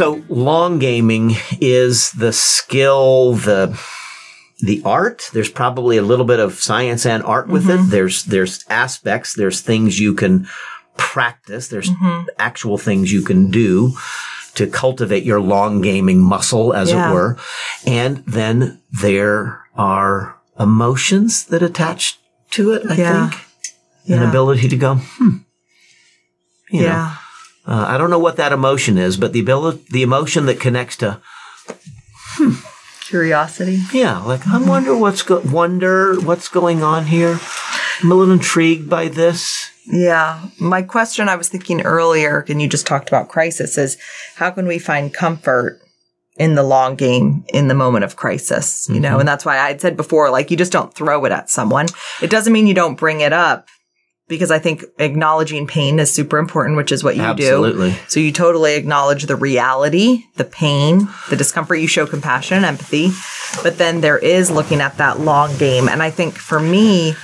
So long gaming is the skill, the the art. There's probably a little bit of science and art with Mm-hmm. it. There's there's aspects. There's things you can practice. There's Mm-hmm. actual things you can do to cultivate your long gaming muscle, as Yeah. it were. And then there are emotions that attach to it. I Yeah. think an ability to go, hmm. You know, yeah. Uh, I don't know what that emotion is, but the ability, the emotion that connects to, Curiosity. yeah, like I wonder what's go- wonder what's going on here. I'm a little intrigued by this. Yeah. My question I was thinking earlier, and you just talked about crisis, is how can we find comfort in the long game in the moment of crisis? You know, and that's why I had said before, like, you just don't throw it at someone. It doesn't mean you don't bring it up because I think acknowledging pain is super important, which is what you do. Absolutely. So you totally acknowledge the reality, the pain, the discomfort. You show compassion and empathy. But then there is looking at that long game. And I think for me,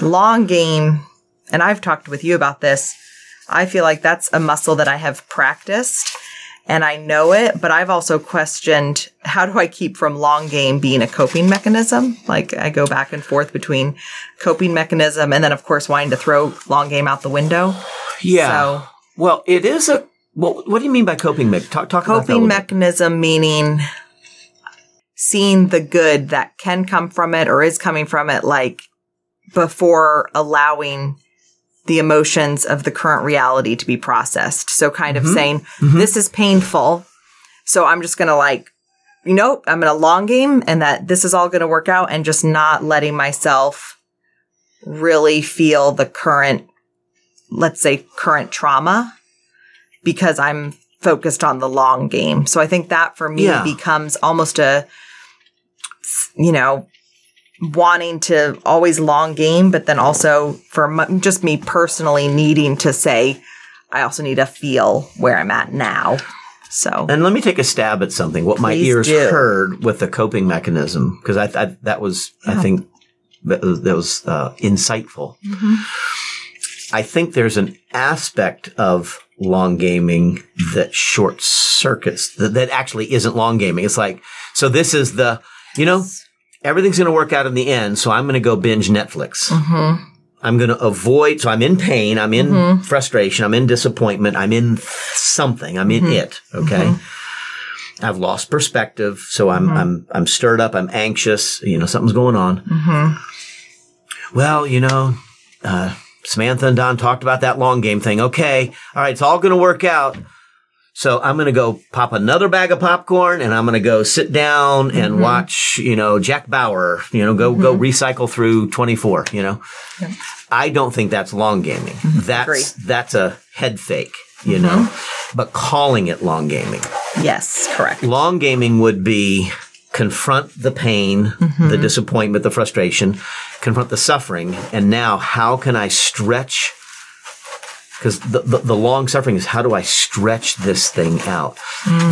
long game, and I've talked with you about this, I feel like that's a muscle that I have practiced and I know it, but I've also questioned how do I keep from long game being a coping mechanism? Like I go back and forth between coping mechanism and then of course wanting to throw long game out the window. Yeah. So Well, it is a. Well, what do you mean by coping? Talk, talk about that a coping mechanism meaning seeing the good that can come from it or is coming from it like before allowing the emotions of the current reality to be processed so kind Mm-hmm. of saying this is painful so i'm just gonna like you know i'm in a long game and that this is all gonna work out and just not letting myself really feel the current let's say current trauma because I'm focused on the long game. So I think that for me Yeah. becomes almost a, you know, wanting to always long game, but then also for m- just me personally needing to say, I also need to feel where I'm at now. So And let me take a stab at something. What my ears do. heard with the coping mechanism, because I, I that was I think that was, that was uh, insightful. Mm-hmm. I think there's an aspect of long gaming that short circuits that, that actually isn't long gaming. It's like so. This is the you know everything's going to work out in the end. So I'm going to go binge Netflix. Mm-hmm. I'm going to avoid. So I'm in pain. I'm in mm-hmm. frustration. I'm in disappointment. I'm in something. I'm in mm-hmm. it. Okay. Mm-hmm. I've lost perspective. So I'm, I'm, I'm stirred up. I'm anxious. You know, something's going on. Well, you know, uh, Samantha and Don talked about that long game thing. Okay. All right. It's all going to work out. So I'm going to go pop another bag of popcorn and I'm going to go sit down and mm-hmm. watch, you know, Jack Bauer, you know, go, go mm-hmm. recycle through 24, you know. I don't think that's long gaming. Mm-hmm. That's, that's a head fake, you know, but calling it long gaming. yes, correct. Long gaming would be confront the pain, the disappointment, the frustration, confront the suffering. And now how can I stretch? Because the, the, the long suffering is how do I stretch this thing out?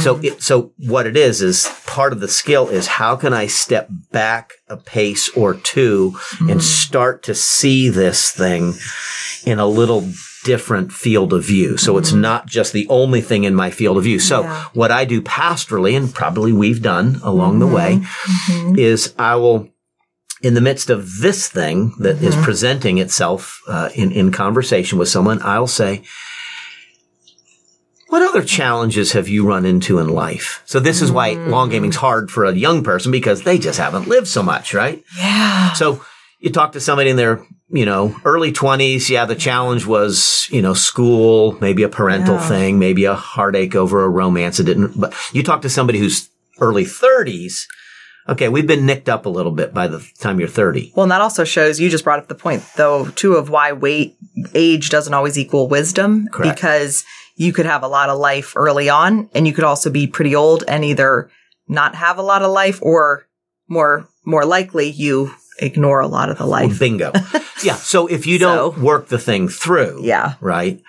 So it, so what it is, is part of the skill is how can I step back a pace or 2 and mm-hmm. start to see this thing in a little different field of view. So it's mm-hmm. not just the only thing in my field of view. So Yeah. what I do pastorally and probably we've done along the mm-hmm. way is I will in the midst of this thing that is presenting itself uh, in in conversation with someone, I'll say, "What other challenges have you run into in life?" So this is why long gaming's hard for a young person because they just haven't lived so much, right? Yeah. So you talk to somebody in their, you know, early twenties. Yeah, the challenge was, you know, school, maybe a parental Yeah. thing, maybe a heartache over a romance. It didn't, but you talk to somebody who's early thirties. Okay, we've been nicked up a little bit by the time you're 30. Well, and that also shows you just brought up the point, though, too, of why weight age doesn't always equal wisdom. Correct. Because you could have a lot of life early on, and you could also be pretty old and either not have a lot of life, or more more likely you ignore a lot of the life. Bingo. yeah. So if you don't So- work the thing through, Yeah. right?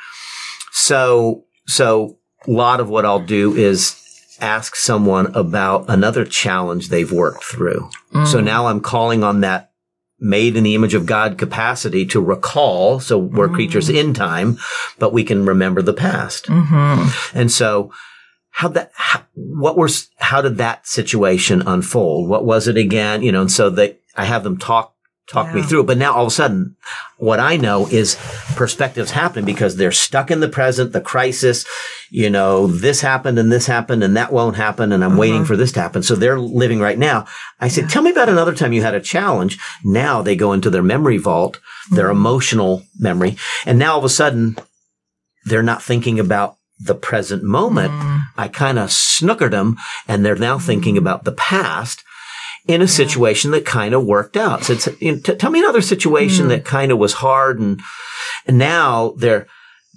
So, so a lot of what I'll do is ask someone about another challenge they've worked through. So now I'm calling on that made in the image of God capacity to recall. So we're creatures in time, but we can remember the past. Mm-hmm. And so how that, how, what was, how did that situation unfold? What was it again? You know, and so they, I have them talk, talk yeah. me through. But now all of a sudden, what I know is perspectives happening because they're stuck in the present, the crisis, you know, this happened and this happened and that won't happen. And I'm uh-huh. waiting for this to happen. So they're living right now. I said, yeah. tell me about another time you had a challenge. Now they go into their memory vault, their mm-hmm. emotional memory. And now all of a sudden they're not thinking about the present moment. Mm. I kind of snookered them and they're now thinking mm. about the past in a situation that kind of worked out. So you know, t- tell me another situation mm. that kind of was hard and, and now they're,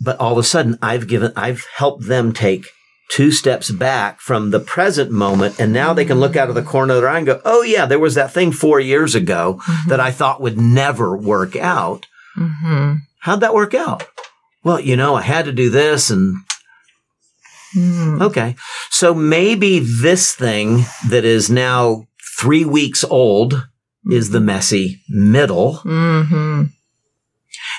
but all of a sudden I've given, I've helped them take two steps back from the present moment. And now they can look out of the corner of their eye and go, Oh yeah, there was that thing four years ago mm-hmm. that I thought would never work out. Mm-hmm. How'd that work out? Well, you know, I had to do this and Mm. Okay. So maybe this thing that is now three weeks old is the messy middle. Mm-hmm.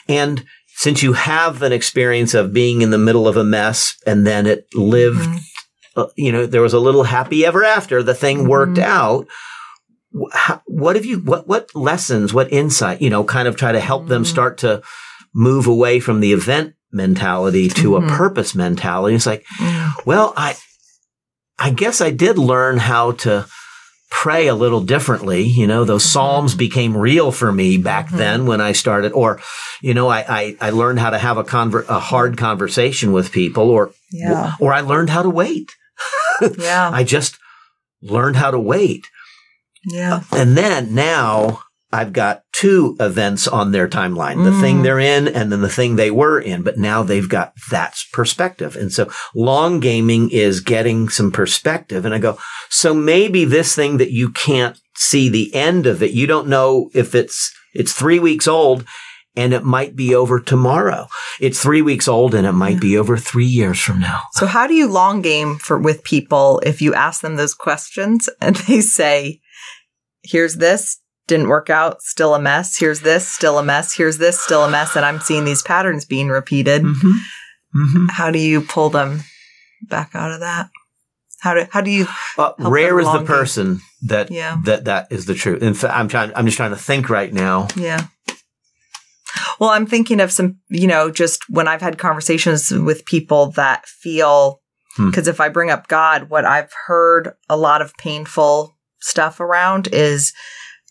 And since you have an experience of being in the middle of a mess and then it lived, mm-hmm. uh, you know, there was a little happy ever after, the thing mm-hmm. worked out. what have you, what, what lessons, what insight, you know, kind of try to help them mm-hmm. start to move away from the event mentality to mm-hmm. a purpose mentality. It's like, yeah. well, I, I guess I did learn how to pray a little differently. You know, those mm-hmm. Psalms became real for me back mm-hmm. then when I started, or, you know, I, I, I learned how to have a conver- a hard conversation with people or, yeah. or I learned how to wait. yeah. I just learned how to wait. Yeah. And then now I've got two events on their timeline, the mm. thing they're in and then the thing they were in, but now they've got that perspective. And so long gaming is getting some perspective. And I go, so maybe this thing that you can't see the end of it, you don't know if it's, it's three weeks old and it might be over tomorrow. It's three weeks old and it might be over three years from now. So how do you long game for with people if you ask them those questions and they say, here's this, didn't work out, still a mess. Here's this, still a mess. Here's this, still a mess. And I'm seeing these patterns being repeated. Mm-hmm. Mm-hmm. How do you pull them back out of that? How do how do you? Uh, rare is the person that yeah. that that is the truth. In fact, I'm trying. I'm just trying to think right now. Yeah. Well, I'm thinking of some, you know, just when I've had conversations with people that feel, because hmm. if I bring up God, what I've heard a lot of painful stuff around is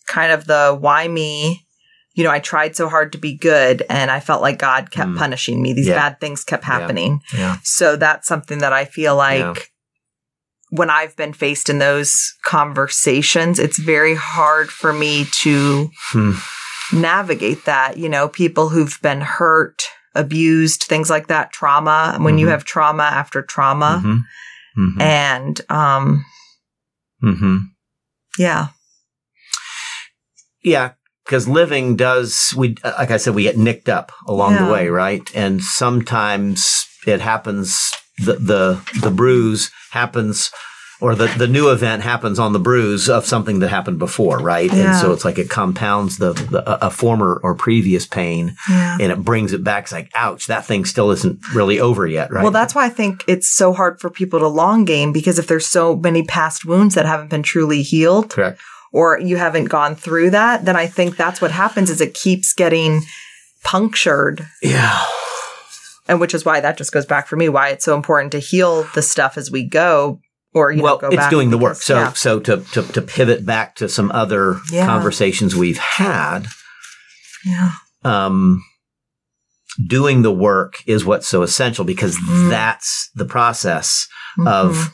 kind of the why me? You know, I tried so hard to be good and I felt like God kept mm. punishing me. These yeah. bad things kept happening. Yeah. yeah. So that's something that I feel like when I've been faced in those conversations, it's very hard for me to hmm. navigate that. You know, people who've been hurt, abused, things like that, trauma, when mm-hmm. you have trauma after trauma. Mm-hmm. Mm-hmm. And, um, mm-hmm. yeah. Yeah, because living does we like I said we get nicked up along yeah. the way, right? And sometimes it happens the the the bruise happens or the, the new event happens on the bruise of something that happened before, right? Yeah. And so it's like it compounds the, the a former or previous pain yeah. and it brings it back. It's like, ouch, that thing still isn't really over yet, right? Well, that's why I think it's so hard for people to long game because if there's so many past wounds that haven't been truly healed. Correct or you haven't gone through that, then I think that's what happens is it keeps getting punctured. Yeah. And which is why that just goes back for me, why it's so important to heal the stuff as we go or you well, know, it's doing the work. So, yeah. so to, to, to pivot back to some other yeah. conversations we've had. Yeah. Um, doing the work is what's so essential because mm. that's the process mm-hmm. of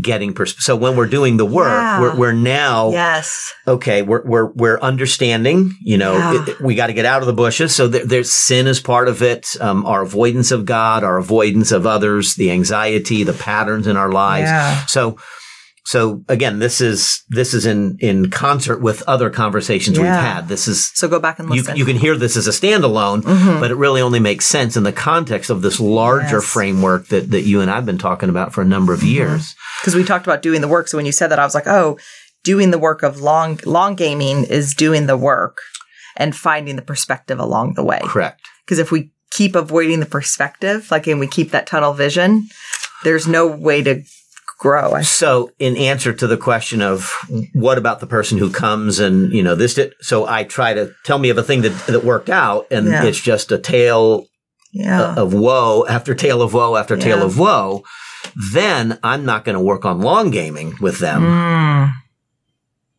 getting pers- so when we're doing the work yeah. we're, we're now yes okay we're we're we're understanding you know yeah. it, it, we got to get out of the bushes so there, there's sin is part of it um, our avoidance of god our avoidance of others the anxiety the patterns in our lives yeah. so so again, this is this is in in concert with other conversations yeah. we've had. This is so go back and listen. You, you can hear this as a standalone, mm-hmm. but it really only makes sense in the context of this larger yes. framework that that you and I've been talking about for a number of mm-hmm. years. Because we talked about doing the work. So when you said that, I was like, oh, doing the work of long long gaming is doing the work and finding the perspective along the way. Correct. Because if we keep avoiding the perspective, like and we keep that tunnel vision, there's no way to grow. So, in answer to the question of what about the person who comes and you know this did, so I try to tell me of a thing that that worked out, and Yeah. it's just a tale yeah. of woe after tale of woe after tale of woe. Then I'm not going to work on long gaming with them. Mm.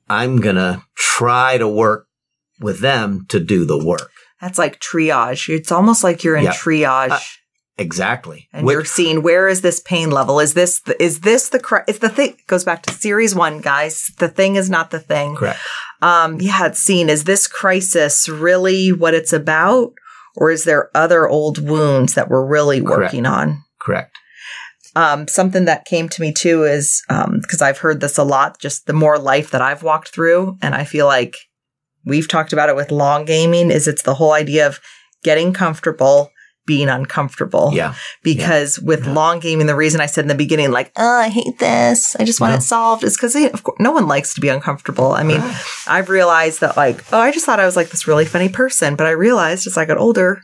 I'm going to try to work with them to do the work. That's like triage. It's almost like you're in Yeah. triage. Uh, Exactly. and Which- you're seeing where is this pain level? Is this the, is this the cri- it's the thing goes back to series 1 guys. The thing is not the thing. correct. Um yeah, it's seen is this crisis really what it's about or is there other old wounds that we're really Correct. working on? Correct. Um, something that came to me too is because I've heard this a lot, just the more life that I've walked through, and I feel like we've talked about it with long gaming. Is it's the whole idea of getting comfortable, being uncomfortable. Yeah. Because with Yeah. long gaming, the reason I said in the beginning, like, oh, I hate this, I just want Yeah. it solved, is because no one likes to be uncomfortable. I mean. I've realized that like, oh, I just thought I was like this really funny person, but I realized as I got older,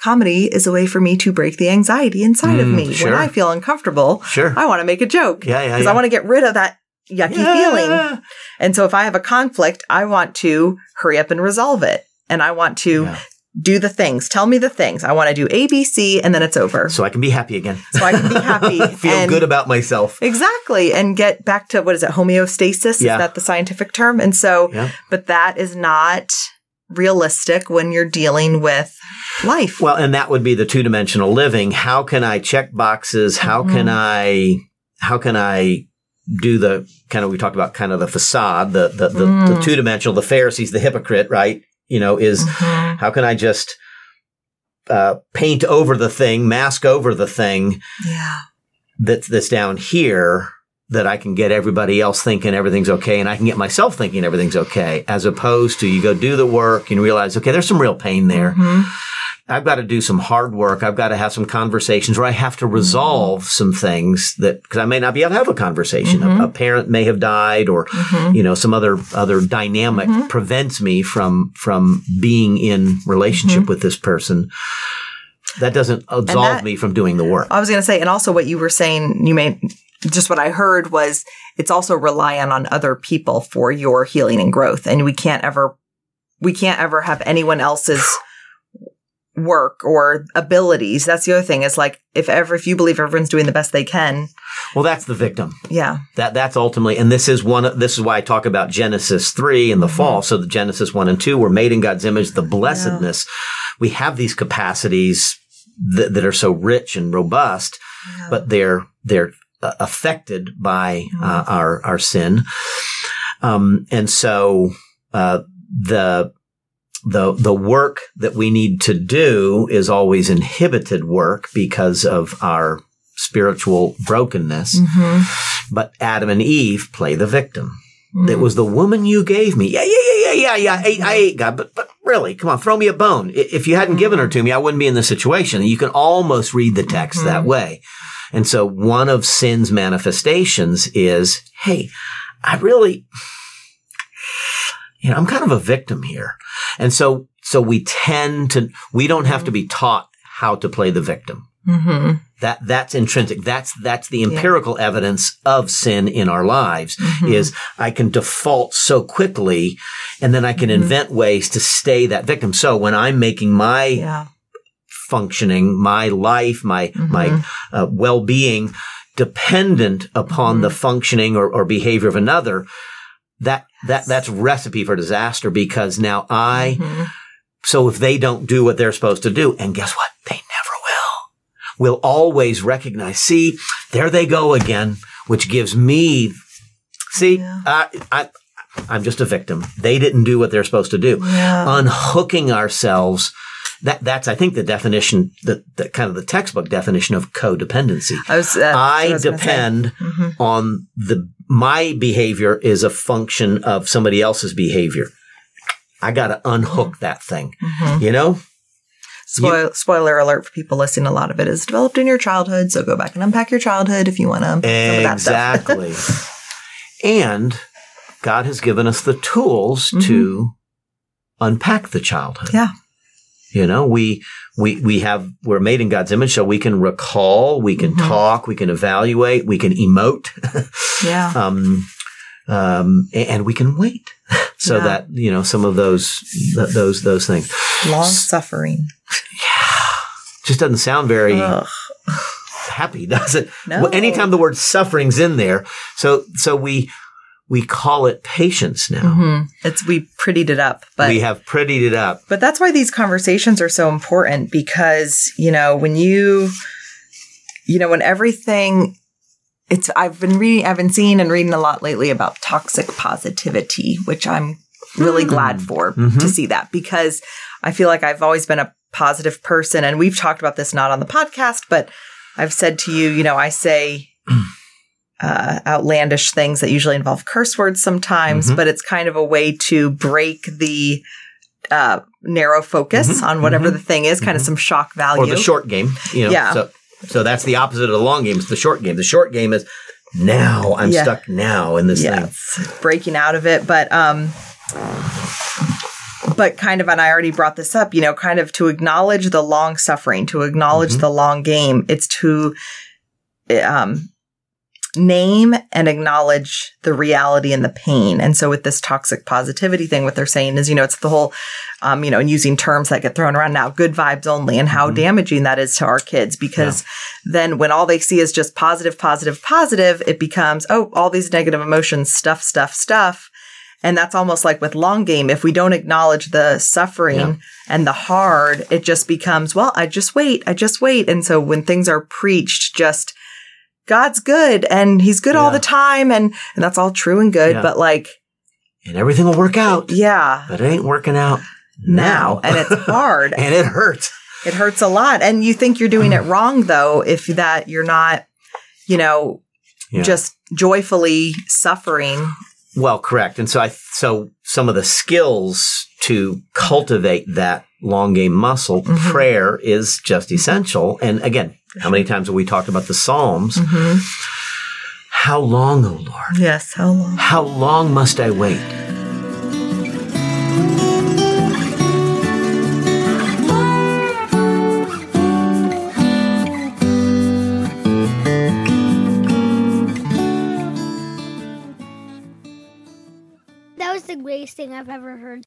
comedy is a way for me to break the anxiety inside of Mm, me. sure. When I feel uncomfortable, Sure. I want to make a joke Yeah. Yeah. because yeah. I want to get rid of that yucky feeling. And so if I have a conflict, I want to hurry up and resolve it. And I want to Yeah. Do the things. Tell me the things. I want to do A, B, C, and then it's over. So I can be happy again. So I can be happy. Feel and- good about myself. Exactly. And get back to what is it? Homeostasis? Yeah. Is that the scientific term? And so, Yeah. but that is not realistic when you're dealing with life. Well, and that would be the two dimensional living. How can I check boxes? How can I, how can I do the kind of, we talked about kind of the facade, the, the, the, Mm. the two dimensional, the Pharisees, the hypocrite, right? You know, is Mhm. how can I just, uh, paint over the thing, mask over the thing Yeah. that's, that's down here that I can get everybody else thinking everything's okay and I can get myself thinking everything's okay as opposed to you go do the work and realize, okay, there's some real pain there. Mhm. I've got to do some hard work. I've got to have some conversations where I have to resolve some things that, because I may not be able to have a conversation. A- Mhm. A, parent may have died or, Mhm. you know, some other, other dynamic Mhm. prevents me from, from being in relationship with this person. That doesn't absolve that- me from doing the work. I was going to say, and also what you were saying, you may just what I heard was it's also relying on other people for your healing and growth. And we can't ever, we can't ever have anyone else's work or abilities. That's the other thing is like, if ever, if you believe everyone's doing the best they can, Well, that's the victim. yeah. That that's ultimately, and this is one. This is why I talk about Genesis three and the Mm-hmm. fall. So the Genesis one and two were made in God's image. The blessedness, we have these capacities that, that are so rich and robust, but they're they're uh, affected by uh, Mm-hmm. our our sin, um, and so uh, the the the work that we need to do is always inhibited work because of our spiritual brokenness. Mhm. But Adam and Eve play the victim. Mm. It was the woman you gave me. Yeah, yeah, yeah, yeah, yeah, yeah. I ate, I ate God, but but really, come on, throw me a bone. If you hadn't given her to me, I wouldn't be in this situation. You can almost read the text that way. And so one of sin's manifestations is, hey, I really, you know, I'm kind of a victim here. And so, so we tend to, we don't have to be taught how to play the victim. Mhm. That that's intrinsic. That's that's the empirical evidence of sin in our lives. Mhm. Is I can default so quickly, and then I can Mm-hmm. invent ways to stay that victim. So when I'm making my yeah. functioning, my life, my my Mhm. uh, well being dependent upon Mm-hmm. the functioning or, or behavior of another, that that that's recipe for disaster because now I Mhm. so if they don't do what they're supposed to do, and guess what? They never will. We'll always recognize, see, there they go again, which gives me, see, Yeah. I, I, I'm just a victim. They didn't do what they're supposed to do. Yeah. Unhooking ourselves. That, that's, I think, the definition, the, the kind of the textbook definition of codependency. I was, uh, I say. depend Mhm. on the, my behavior is a function of somebody else's behavior. I got to unhook that thing, Mhm. you know? Spoil, spoiler alert for people listening. A lot of it is developed in your childhood. So go back and unpack your childhood if you want to unpack some of that stuff. Exactly. and God has given us the tools to unpack the childhood. Yeah. You know, we, we, we have, we're made in God's image, so we can recall, we can Mhm. talk, we can evaluate, we can emote, Yeah. um, um, and we can wait. so Yeah. that, you know, some of those, th- those, those things Long suffering. Yeah. just doesn't sound very Ugh. happy, does it? No. Well, anytime the word suffering's in there. So, so we, we call it patience now. hmm It's we prettied it up, but we have prettied it up. But that's why these conversations are so important because, you know, when you, you know, when everything, it's, I've been reading, I've been seeing and reading a lot lately about toxic positivity, which I'm really Hmm. glad for Mhm. to see that because I feel like I've always been a positive person. And we've talked about this not on the podcast, but I've said to you, you know, I say, uh, outlandish things that usually involve curse words sometimes, Mhm. but it's kind of a way to break the uh, narrow focus Mhm, on whatever mhm, the thing is, kind of mhm. some shock value. Or the short game, you know. Yeah. So, so that's the opposite of the long game. It's the short game. The short game is now I'm Yeah. stuck now in this thing. yes, breaking out of it, but um, but kind of, and I already brought this up, you know, kind of to acknowledge the long suffering, to acknowledge Mhm. the long game. It's to um name and acknowledge the reality and the pain. And so with this toxic positivity thing, what they're saying is, you know, it's the whole, um, you know, and using terms that get thrown around now, good vibes only, and how Mhm. damaging that is to our kids because then when all they see is just positive, positive, positive, it becomes, oh, all these negative emotions, stuff, stuff, stuff. And that's almost like with long game. If we don't acknowledge the suffering Yeah. and the hard, it just becomes, well, I just wait, I just wait. And so when things are preached, just God's good and he's good all the time. And, and that's all true and good. Yeah. But like, And everything will work out. yeah, But it ain't working out now. now. And it's hard. and it hurts. It hurts a lot. And you think you're doing it wrong though, if that you're not, you know, Yeah. just joyfully suffering. Well, correct. And so I, so some of the skills to cultivate that long game muscle, Mhm. prayer is just essential. And again, how many times have we talked about the Psalms? Mm-hmm. How long, O Lord? Yes. How long? How long must I wait? That was the greatest thing I've ever heard.